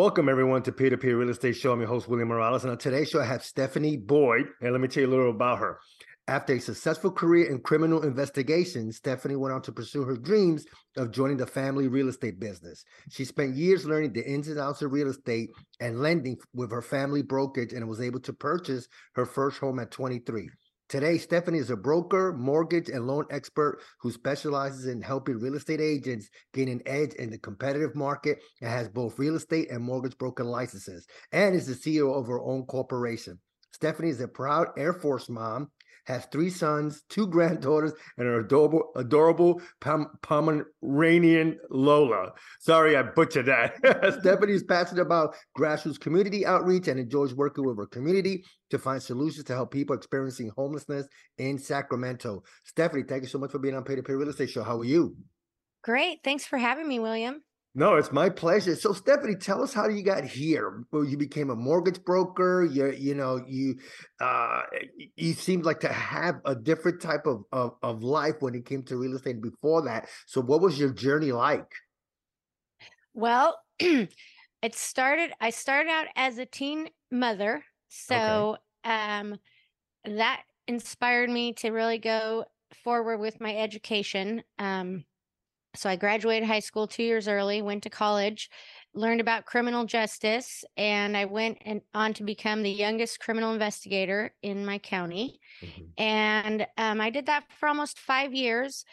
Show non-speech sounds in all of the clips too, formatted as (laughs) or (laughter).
Welcome everyone to Peer to Peer Real Estate Show. I'm your host William Morales, and on today's show I have Stephanie Boyd. And let me tell you a little about her. After a successful career in criminal investigation, Stephanie went on to pursue her dreams of joining the family real estate business. She spent years learning the ins and outs of real estate and lending with her family brokerage and was able to purchase her first home at 23. Today, Stephanie is a broker, mortgage, and loan expert who specializes in helping real estate agents gain an edge in the competitive market and has both real estate and mortgage broker licenses and is the CEO of her own corporation. Stephanie is a proud Air Force mom has three sons, two granddaughters, and an adorable, adorable Pom- Pomeranian Lola. Sorry, I butchered that. (laughs) Stephanie is passionate about grassroots community outreach and enjoys working with her community to find solutions to help people experiencing homelessness in Sacramento. Stephanie, thank you so much for being on Pay to Pay Real Estate Show. How are you? Great. Thanks for having me, William. No, it's my pleasure. So, Stephanie, tell us how you got here. Well, you became a mortgage broker. You, you know, you, uh, you seemed like to have a different type of, of of life when it came to real estate. Before that, so what was your journey like? Well, (clears throat) it started. I started out as a teen mother, so okay. um, that inspired me to really go forward with my education. Um, so I graduated high school two years early, went to college, learned about criminal justice, and I went and on to become the youngest criminal investigator in my county. Mm-hmm. And um, I did that for almost five years.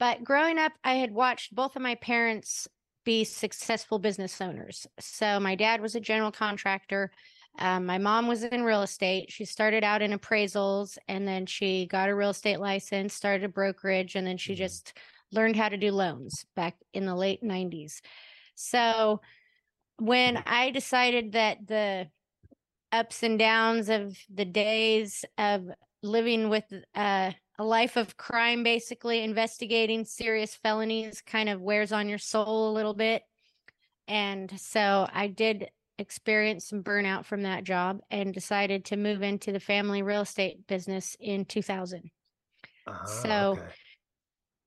But growing up, I had watched both of my parents be successful business owners. So my dad was a general contractor. Um, my mom was in real estate. She started out in appraisals and then she got a real estate license, started a brokerage, and then she mm-hmm. just learned how to do loans back in the late 90s. So when I decided that the ups and downs of the days of living with uh, a life of crime, basically investigating serious felonies, kind of wears on your soul a little bit. And so I did experience some burnout from that job and decided to move into the family real estate business in 2000. Uh-huh, so okay.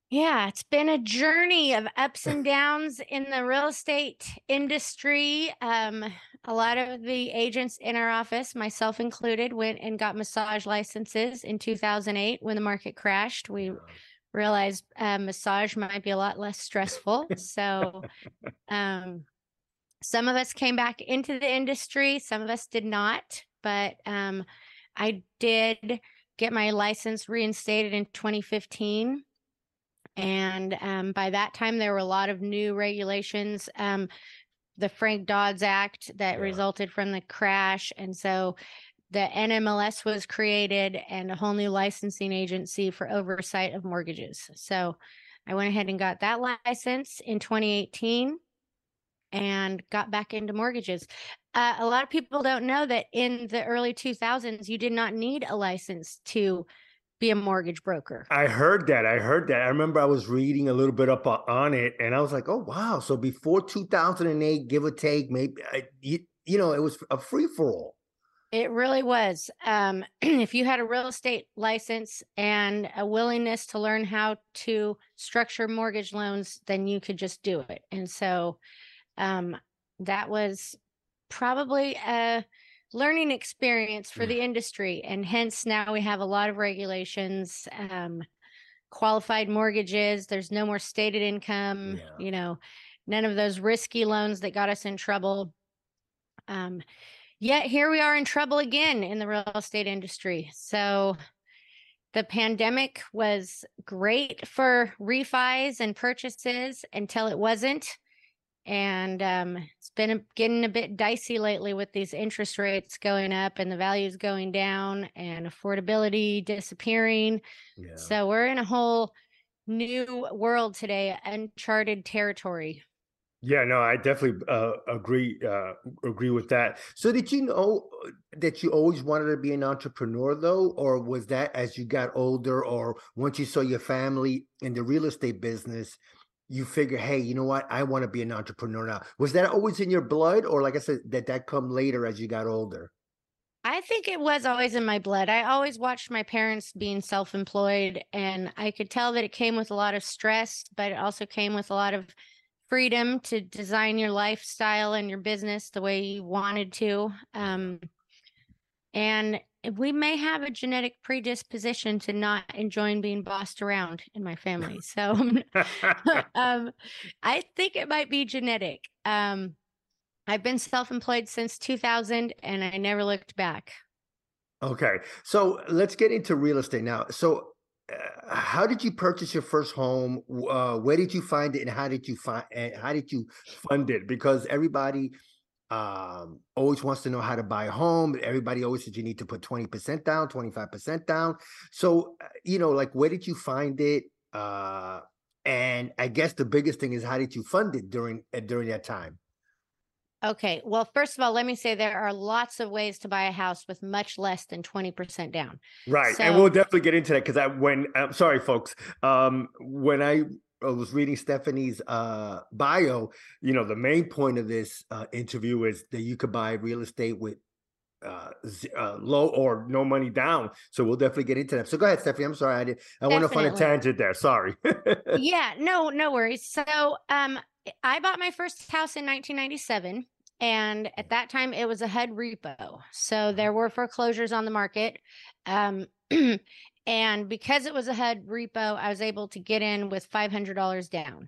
Yeah, it's been a journey of ups and downs in the real estate industry. Um, a lot of the agents in our office, myself included, went and got massage licenses in 2008 when the market crashed. We realized uh, massage might be a lot less stressful. (laughs) So, um, some of us came back into the industry, some of us did not, but um, I did get my license reinstated in 2015 and um, by that time, there were a lot of new regulations. Um, the Frank Dodds Act that yeah. resulted from the crash. And so the NMLS was created and a whole new licensing agency for oversight of mortgages. So I went ahead and got that license in 2018 and got back into mortgages. Uh, a lot of people don't know that in the early 2000s, you did not need a license to be a mortgage broker. I heard that. I heard that. I remember I was reading a little bit up on it and I was like, oh, wow. So before 2008, give or take, maybe, I, you, you know, it was a free for all. It really was. Um, (clears throat) if you had a real estate license and a willingness to learn how to structure mortgage loans, then you could just do it. And so um, that was probably a learning experience for the industry and hence now we have a lot of regulations um, qualified mortgages there's no more stated income yeah. you know none of those risky loans that got us in trouble. Um, yet here we are in trouble again in the real estate industry. So the pandemic was great for refis and purchases until it wasn't and um, it's been a, getting a bit dicey lately with these interest rates going up and the values going down and affordability disappearing. Yeah. So we're in a whole new world today, uncharted territory. Yeah, no, I definitely uh, agree uh, agree with that. So, did you know that you always wanted to be an entrepreneur, though, or was that as you got older, or once you saw your family in the real estate business, you figure, hey, you know what? I want to be an entrepreneur now. Was that always in your blood, or like I said, that that come later as you got older? I think it was always in my blood. I always watched my parents being self-employed, and I could tell that it came with a lot of stress, but it also came with a lot of freedom to design your lifestyle and your business the way you wanted to. Um, and we may have a genetic predisposition to not enjoying being bossed around in my family. So um, (laughs) (laughs) I think it might be genetic. Um, I've been self employed since 2000 and I never looked back. Okay. So let's get into real estate now. So, uh, how did you purchase your first home? Uh, where did you find it, and how did you find? And how did you fund it? Because everybody um, always wants to know how to buy a home. Everybody always says you need to put 20% down, 25% down. So, uh, you know, like where did you find it? Uh, and I guess the biggest thing is how did you fund it during uh, during that time? Okay. Well, first of all, let me say there are lots of ways to buy a house with much less than 20% down. Right. So, and we'll definitely get into that because I when I'm sorry, folks. Um, when I I was reading Stephanie's uh, bio, you know, the main point of this uh, interview is that you could buy real estate with uh, uh, low or no money down. So we'll definitely get into that. So go ahead, Stephanie. I'm sorry. I did. I want to find a tangent there. Sorry. (laughs) yeah, no, no worries. So um, I bought my first house in 1997. And at that time, it was a HUD repo. So there were foreclosures on the market. Um, (clears throat) And because it was a HUD repo, I was able to get in with $500 down,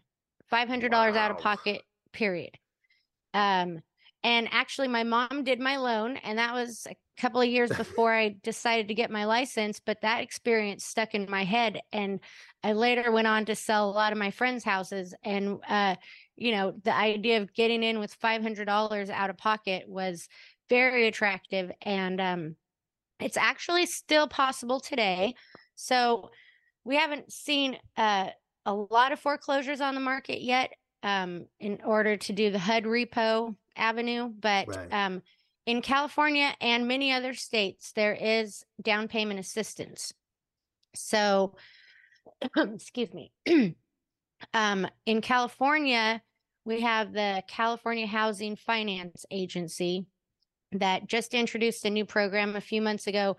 $500 wow. out of pocket, period. Um, and actually, my mom did my loan, and that was a couple of years (laughs) before I decided to get my license. But that experience stuck in my head. And I later went on to sell a lot of my friends' houses. And, uh, you know, the idea of getting in with $500 out of pocket was very attractive. And, um, it's actually still possible today. So we haven't seen uh, a lot of foreclosures on the market yet um, in order to do the HUD repo avenue. But right. um, in California and many other states, there is down payment assistance. So, (clears throat) excuse me. (clears throat) um, in California, we have the California Housing Finance Agency, that just introduced a new program a few months ago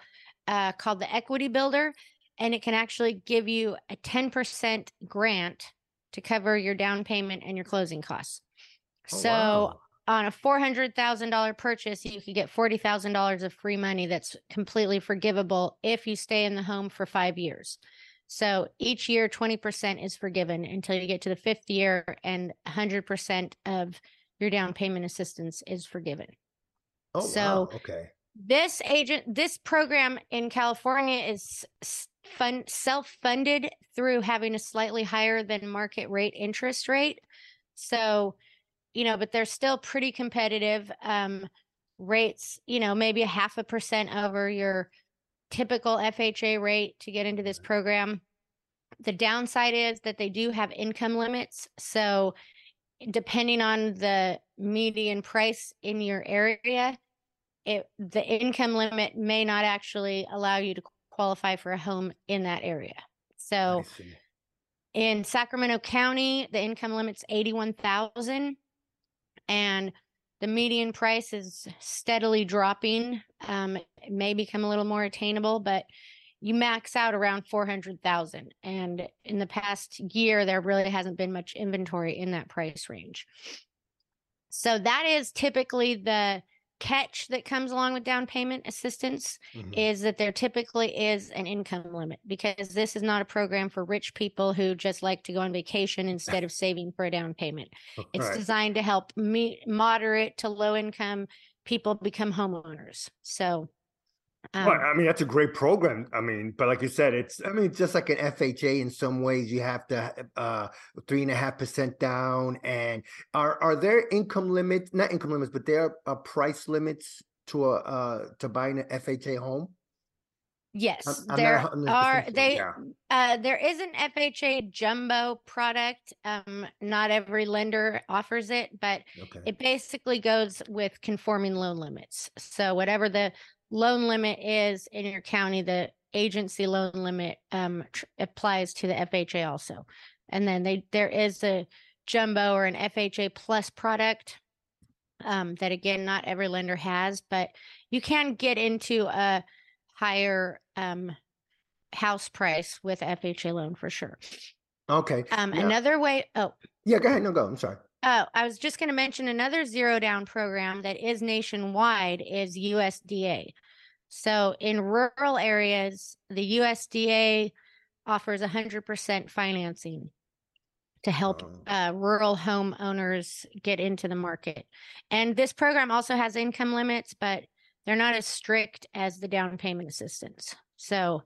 uh, called the Equity Builder, and it can actually give you a 10% grant to cover your down payment and your closing costs. Oh, so wow. on a $400,000 purchase, you could get $40,000 of free money that's completely forgivable if you stay in the home for five years. So each year, 20% is forgiven until you get to the fifth year, and 100% of your down payment assistance is forgiven. Oh, so wow. okay. This agent, this program in California is fun, self-funded through having a slightly higher than market rate interest rate. So, you know, but they're still pretty competitive um, rates. You know, maybe a half a percent over your typical FHA rate to get into this program. The downside is that they do have income limits. So depending on the median price in your area, it the income limit may not actually allow you to qualify for a home in that area. So in Sacramento County, the income limit's 81,000 and the median price is steadily dropping. Um, it may become a little more attainable, but you max out around 400,000 and in the past year there really hasn't been much inventory in that price range. So that is typically the catch that comes along with down payment assistance mm-hmm. is that there typically is an income limit because this is not a program for rich people who just like to go on vacation instead of saving for a down payment. It's designed to help me moderate to low income people become homeowners. So um, well, I mean, that's a great program. I mean, but like you said, it's I mean, just like an FHA in some ways, you have to uh three and a half percent down. And are are there income limits, not income limits, but there are price limits to a uh to buying an FHA home? Yes, I'm, I'm there are they yeah. uh there is an FHA jumbo product. Um not every lender offers it, but okay. it basically goes with conforming loan limits. So whatever the loan limit is in your county, the agency loan limit um, tr- applies to the FHA also. And then they there is a jumbo or an FHA plus product um, that again not every lender has, but you can get into a higher um, house price with FHA loan for sure. Okay. Um, yeah. another way. Oh. Yeah, go ahead. No, go. I'm sorry. Oh, I was just going to mention another zero down program that is nationwide is USDA. So in rural areas, the USDA offers 100% financing to help uh, rural homeowners get into the market. And this program also has income limits, but they're not as strict as the down payment assistance. So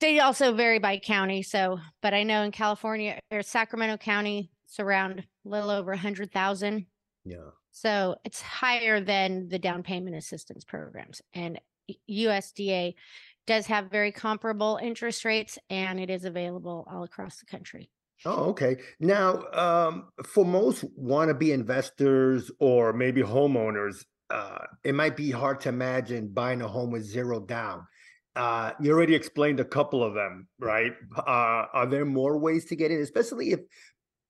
they also vary by county. So, but I know in California or Sacramento County, it's around a little over a hundred thousand. Yeah. So it's higher than the down payment assistance programs. And USDA does have very comparable interest rates and it is available all across the country. Oh, okay. Now, um, for most wannabe investors or maybe homeowners, uh, it might be hard to imagine buying a home with zero down. Uh, you already explained a couple of them, right? Uh, are there more ways to get in, especially if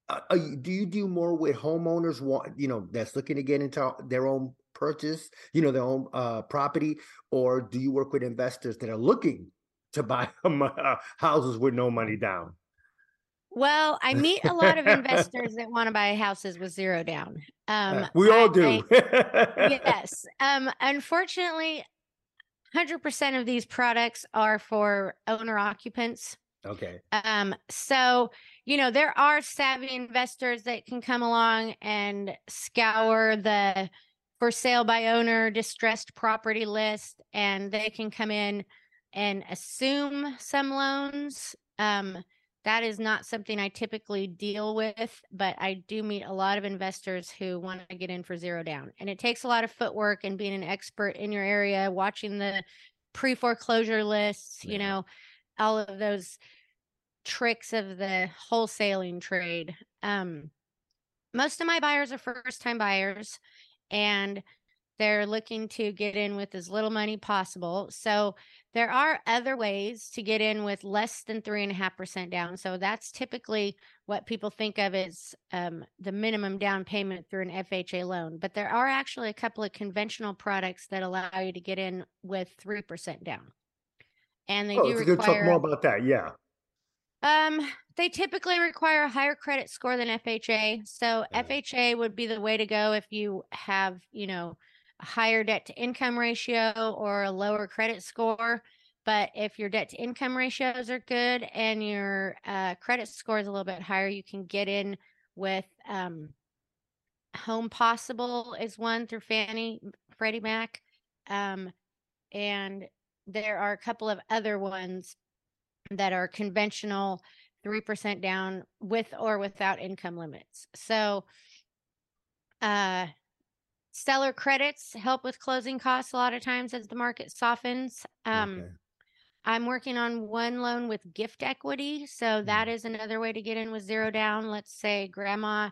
uh, do you do more with homeowners want you know that's looking to get into their own purchase, you know, their own uh, property, or do you work with investors that are looking to buy (laughs) um, uh, houses with no money down? Well, I meet a lot of (laughs) investors that want to buy houses with zero down. Um, Uh, we all I- do. I- (laughs) yes. Um, unfortunately, 100% of these products are for owner occupants. okay. Um, so, you know, there are savvy investors that can come along and scour the for sale by owner distressed property list and they can come in and assume some loans. Um, that is not something I typically deal with, but I do meet a lot of investors who want to get in for zero down. And it takes a lot of footwork and being an expert in your area, watching the pre foreclosure lists, you know, all of those tricks of the wholesaling trade. Um, most of my buyers are first time buyers and they're looking to get in with as little money possible. So there are other ways to get in with less than three and a half percent down. So that's typically what people think of as um, the minimum down payment through an FHA loan. But there are actually a couple of conventional products that allow you to get in with three percent down. And they Oh, do could talk require more about that, yeah. Um, they typically require a higher credit score than FHA. So Yeah. FHA would be the way to go if you have, you know, a higher debt to income ratio or a lower credit score. But if your debt to income ratios are good and your uh, credit score is a little bit higher, you can get in with um, Home Possible is one through Fannie Freddie Mac, um, and there are a couple of other ones that are conventional 3% down with or without income limits. So, uh, seller credits help with closing costs a lot of times as the market softens. Um, Okay. I'm working on one loan with gift equity. So, that is another way to get in with zero down. Let's say grandma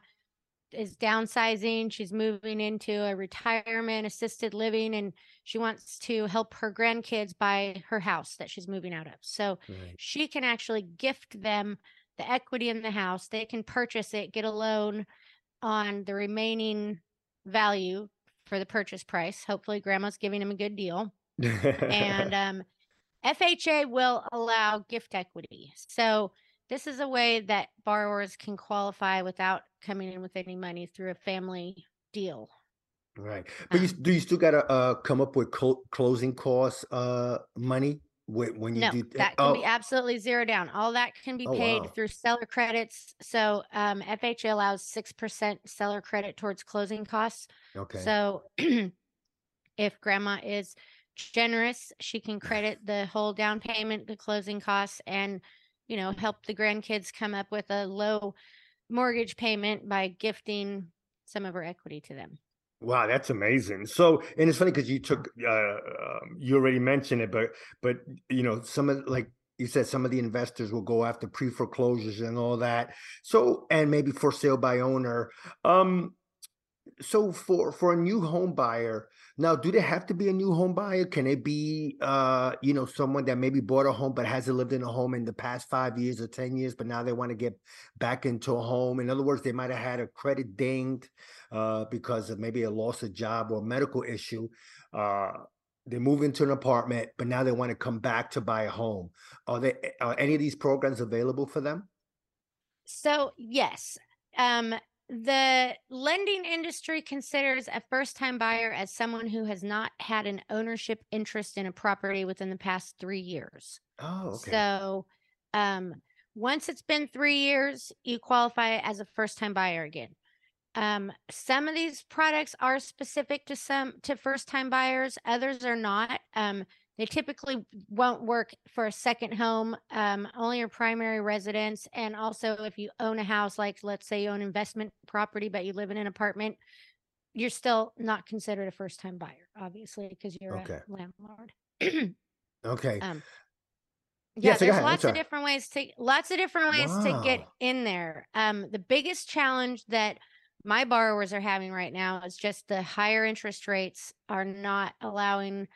is downsizing, she's moving into a retirement assisted living, and she wants to help her grandkids buy her house that she's moving out of. So, Right. she can actually gift them the equity in the house. They can purchase it, get a loan on the remaining value for the purchase price. Hopefully, grandma's giving them a good deal. And (laughs) um, FHA will allow gift equity. So, this is a way that borrowers can qualify without coming in with any money through a family deal. right. But you s- do you still gotta uh come up with clo- closing costs uh money when when you No, do that can be oh, absolutely zero down. All that can be Oh, paid wow. through seller credits. So um, FHA allows 6% seller credit towards closing costs. okay. So (clears throat) if grandma is generous, she can credit (sighs) the whole down payment, the closing costs, and you know help the grandkids come up with a low mortgage payment by gifting some of her equity to them. Wow, that's amazing. So, and it's funny because you took, uh, um, you already mentioned it, but, but you know, some of like you said, some of the investors will go after pre foreclosures and all that. So, and maybe for sale by owner. Um, so for for a new home buyer, now do they have to be a new home buyer? Can it be, uh, you know, someone that maybe bought a home but hasn't lived in a home in the past five years or ten years, but now they want to get back into a home? In other words, they might have had a credit dinged uh, because of maybe a loss of job or a medical issue. Uh, they move into an apartment, but now they want to come back to buy a home. Are they are any of these programs available for them? So yes, um, the lending industry considers a first time buyer as someone who has not had an ownership interest in a property within the past three years. Oh, okay. So, um, once it's been three years, you qualify as a first time buyer again. Um, some of these products are specific to some to first time buyers, others are not. Um, they typically won't work for a second home, um, only your primary residence. And also, if you own a house, like let's say you own investment property, but you live in an apartment, you're still not considered a first time buyer, obviously, because you're Okay. a landlord. (clears throat) Okay. um, yeah, Yeah, so go there's ahead. I'm lots of sorry. different ways to lots of different ways to get Wow. in there. Um, the biggest challenge that my borrowers are having right now is just the higher interest rates are not allowing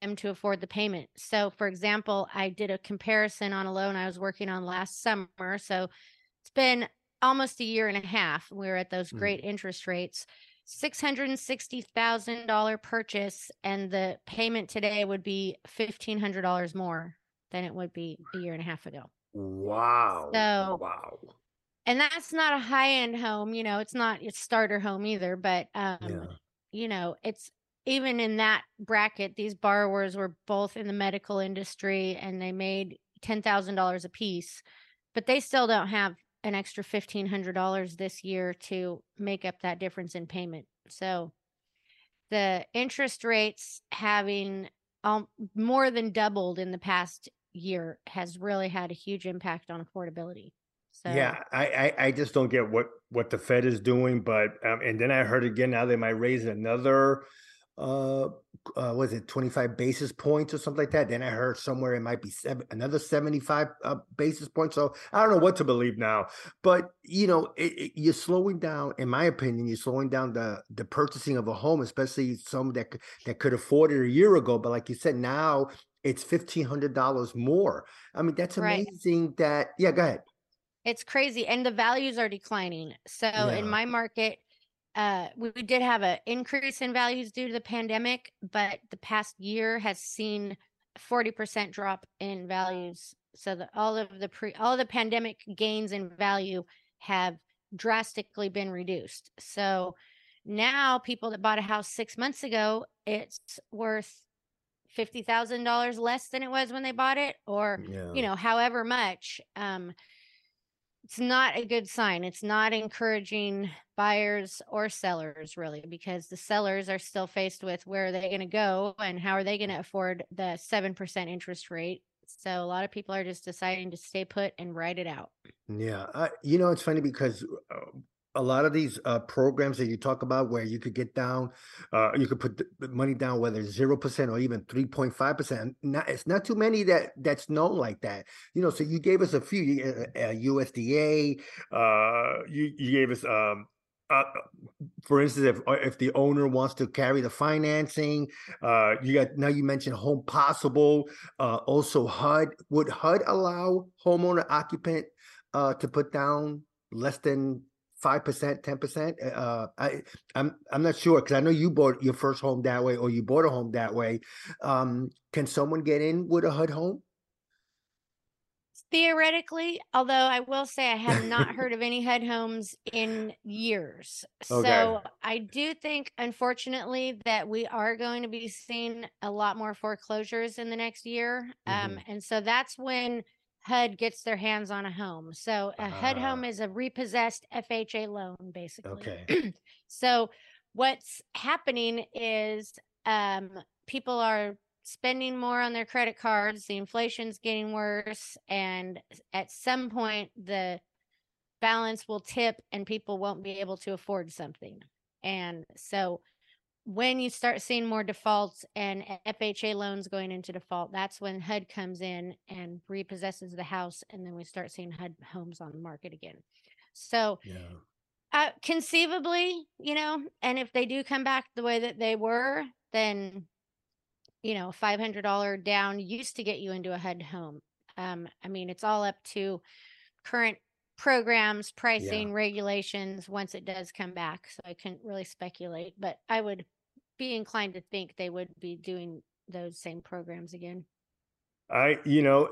them to afford the payment. So, for example, I did a comparison on a loan I was working on last summer. So, it's been almost a year and a half. We are at those Mm. great interest rates. Six hundred and sixty thousand dollar purchase, and the payment today would be fifteen hundred dollars more than it would be a year and a half ago. Wow. So- wow. And that's not a high end home, you know, it's not a starter home either, but um, Yeah. you know, it's even in that bracket, these borrowers were both in the medical industry and they made $10,000 a piece, but they still don't have an extra $1,500 this year to make up that difference in payment. So the interest rates having um, more than doubled in the past year has really had a huge impact on affordability. So Yeah, I, I I just don't get what what the Fed is doing, but um, and then I heard again now they might raise another uh uh was it 25 basis points or something like that then i heard somewhere it might be seven another 75 uh, basis points so i don't know what to believe now but you know it, it- you're slowing down in my opinion you're slowing down the the purchasing of a home especially some that that could afford it a year ago but like you said now it's $1500 more i mean that's Right. amazing that yeah go ahead It's crazy, and the values are declining. So Yeah. in my market, uh, we, we did have an increase in values due to the pandemic, but the past year has seen forty percent drop in values. So that all of the pre all the pandemic gains in value have drastically been reduced. So now people that bought a house six months ago, it's worth fifty thousand dollars less than it was when they bought it, or yeah you know, however much, um, it's not a good sign. It's not encouraging buyers or sellers really, because the sellers are still faced with where are they going to go and how are they going to afford the 7% interest rate. So a lot of people are just deciding to stay put and ride it out. Yeah, uh, you know, it's funny because uh, a lot of these uh, programs that you talk about, where you could get down, uh, you could put money down, whether zero percent or even three point five percent. Not, it's not too many that that's known like that. You know, so you gave us a few. Uh, uh, USDA, uh, you you gave us. Um, uh, for instance, if uh, if the owner wants to carry the financing, uh, you got now you mentioned Home Possible, uh, also HUD. Would HUD allow homeowner occupant uh, to put down less than five percent, ten percent? Uh, I I'm I'm not sure because I know you bought your first home that way, or you bought a home that way. Um, can someone get in with a HUD home? Theoretically, although I will say I have not (laughs) heard of any HUD homes in years. Okay. So I do think, unfortunately, that we are going to be seeing a lot more foreclosures in the next year. Um, and so that's when HUD gets their hands on a home. So a HUD home Ah. is a repossessed FHA loan, basically. Okay. (clears throat) so what's happening is um, people are spending more on their credit cards the inflation's getting worse and at some point the balance will tip and people won't be able to afford something and so when you start seeing more defaults and FHA loans going into default, that's when HUD comes in and repossesses the house, and then we start seeing HUD homes on the market again. So, Yeah. uh, conceivably, you know, and if they do come back the way that they were, then you know, five hundred dollar down used to get you into a HUD home. Um, I mean, it's all up to current programs, pricing, regulations once it does come back. So I couldn't really speculate, but I would be inclined to think they would be doing those same programs again. I, you know,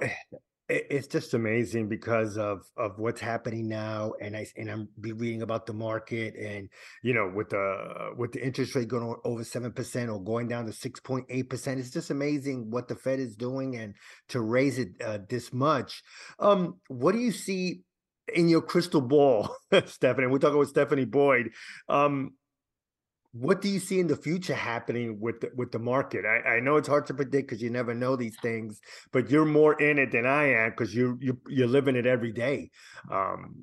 it's just amazing because of of what's happening now and i and i'm be reading about the market and you know with the with the interest rate going over 7% or going down to 6.8% it's just amazing what the fed is doing and to raise it uh, this much um what do you see in your crystal ball (laughs) stephanie we're talking with stephanie boyd um what do you see in the future happening with the, with the market? I, I know it's hard to predict because you never know these things, but you're more in it than I am because you you you're living it every day. Um,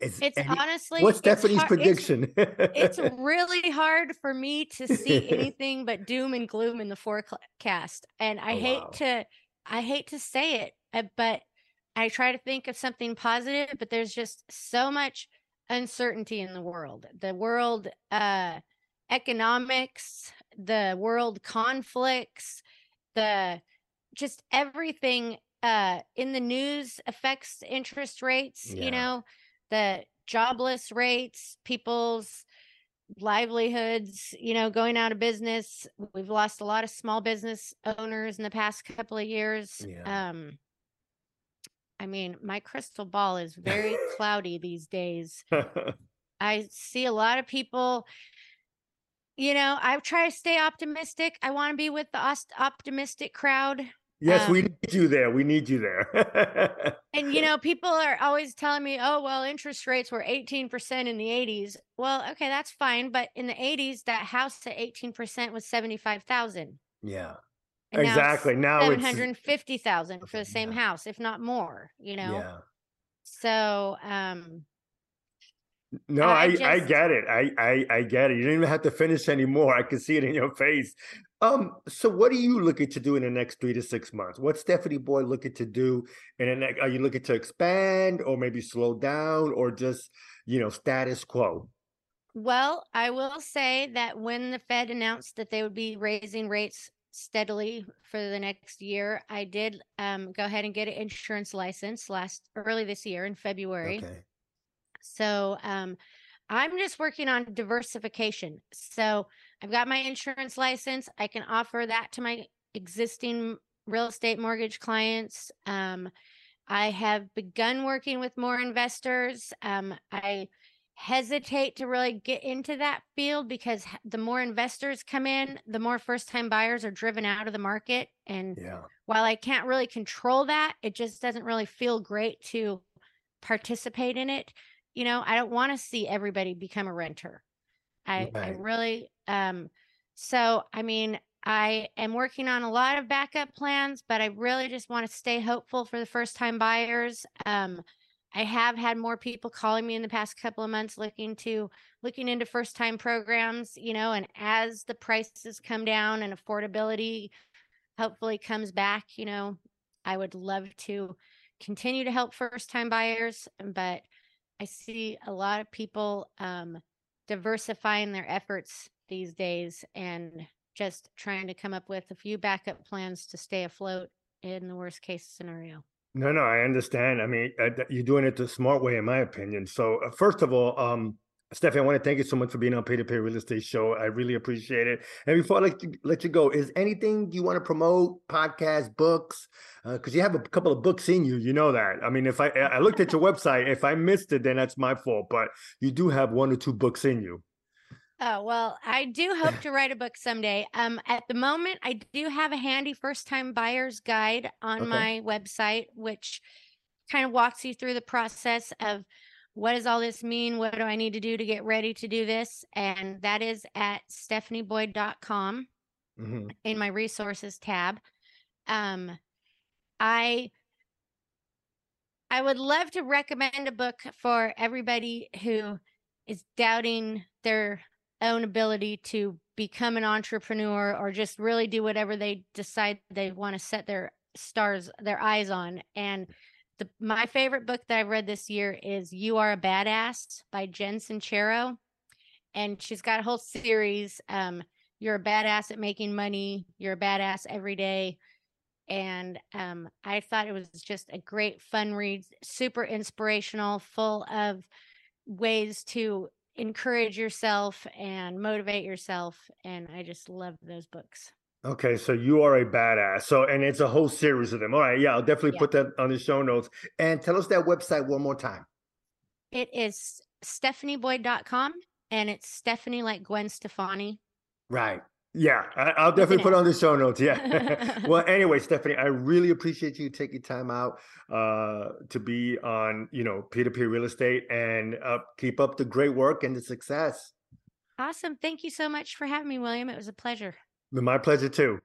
it's, it's any, honestly what's Stephanie's hard, prediction? It's, it's, (laughs) really hard for me to see (laughs) anything but doom and gloom in the forecast, and I oh, hate wow. to I hate to say it, uh, but I try to think of something positive. But there's just so much uncertainty in the world. The world. uh economics, the world conflicts, the just everything uh in the news affects interest rates, yeah. you know, the jobless rates, people's livelihoods, you know, going out of business. We've lost a lot of small business owners in the past couple of years. Yeah. Um I mean, my crystal ball is very (laughs) cloudy these days. (laughs) I see a lot of people you know, I try to stay optimistic. I want to be with the optimistic crowd. Yes, um, we need you there. We need you there. (laughs) and you know, people are always telling me, "Oh, well, interest rates were 18% in the 80s." Well, okay, that's fine, but in the 80s that house at 18% was 75,000. Yeah. And exactly. Now, now 750,000 for the same yeah. house, if not more, you know. Yeah. So, um no, I, I, just... I, get it. I, I I get it. You don't even have to finish anymore. I can see it in your face. Um, so what are you looking to do in the next three to six months? What's Stephanie Boyd looking to do? And are you looking to expand or maybe slow down or just you know status quo? Well, I will say that when the Fed announced that they would be raising rates steadily for the next year, I did um, go ahead and get an insurance license last early this year in February. Okay. So um, I'm just working on diversification. So I've got my insurance license. I can offer that to my existing real estate mortgage clients. Um, I have begun working with more investors. Um, I hesitate to really get into that field because the more investors come in, the more first time buyers are driven out of the market. And yeah. while I can't really control that, it just doesn't really feel great to participate in it you know i don't want to see everybody become a renter i right. i really um so i mean i am working on a lot of backup plans but i really just want to stay hopeful for the first time buyers um i have had more people calling me in the past couple of months looking to looking into first time programs you know and as the prices come down and affordability hopefully comes back you know i would love to continue to help first time buyers but I see a lot of people um, diversifying their efforts these days and just trying to come up with a few backup plans to stay afloat in the worst case scenario. No, no, I understand. I mean, uh, you're doing it the smart way, in my opinion. So, uh, first of all, um, Stephanie, I want to thank you so much for being on Pay to Pay Real Estate Show. I really appreciate it. And before I let you, let you go, is anything you want to promote? Podcast, books? Because uh, you have a couple of books in you. You know that. I mean, if I I looked at your website, if I missed it, then that's my fault. But you do have one or two books in you. Oh well, I do hope (laughs) to write a book someday. Um, at the moment, I do have a handy first-time buyer's guide on okay. my website, which kind of walks you through the process of what does all this mean? What do I need to do to get ready to do this? And that is at stephanieboyd.com mm-hmm. in my resources tab. Um, I I would love to recommend a book for everybody who is doubting their own ability to become an entrepreneur or just really do whatever they decide they want to set their stars their eyes on and the, my favorite book that I've read this year is You Are a Badass by Jen Sincero. And she's got a whole series. Um, you're a badass at making money, you're a badass every day. And um, I thought it was just a great fun read, super inspirational, full of ways to encourage yourself and motivate yourself. And I just love those books. Okay, so you are a badass. So, and it's a whole series of them. All right, yeah, I'll definitely Yeah. put that on the show notes. And tell us that website one more time. It is stephanieboyd.com and it's Stephanie like Gwen Stefani. Right. Yeah, I, I'll definitely put on the show notes. Yeah. (laughs) (laughs) well, anyway, Stephanie, I really appreciate you taking time out uh, to be on, you know, peer-to-peer real estate and uh, keep up the great work and the success. Awesome. Thank you so much for having me, William. It was a pleasure. My pleasure too.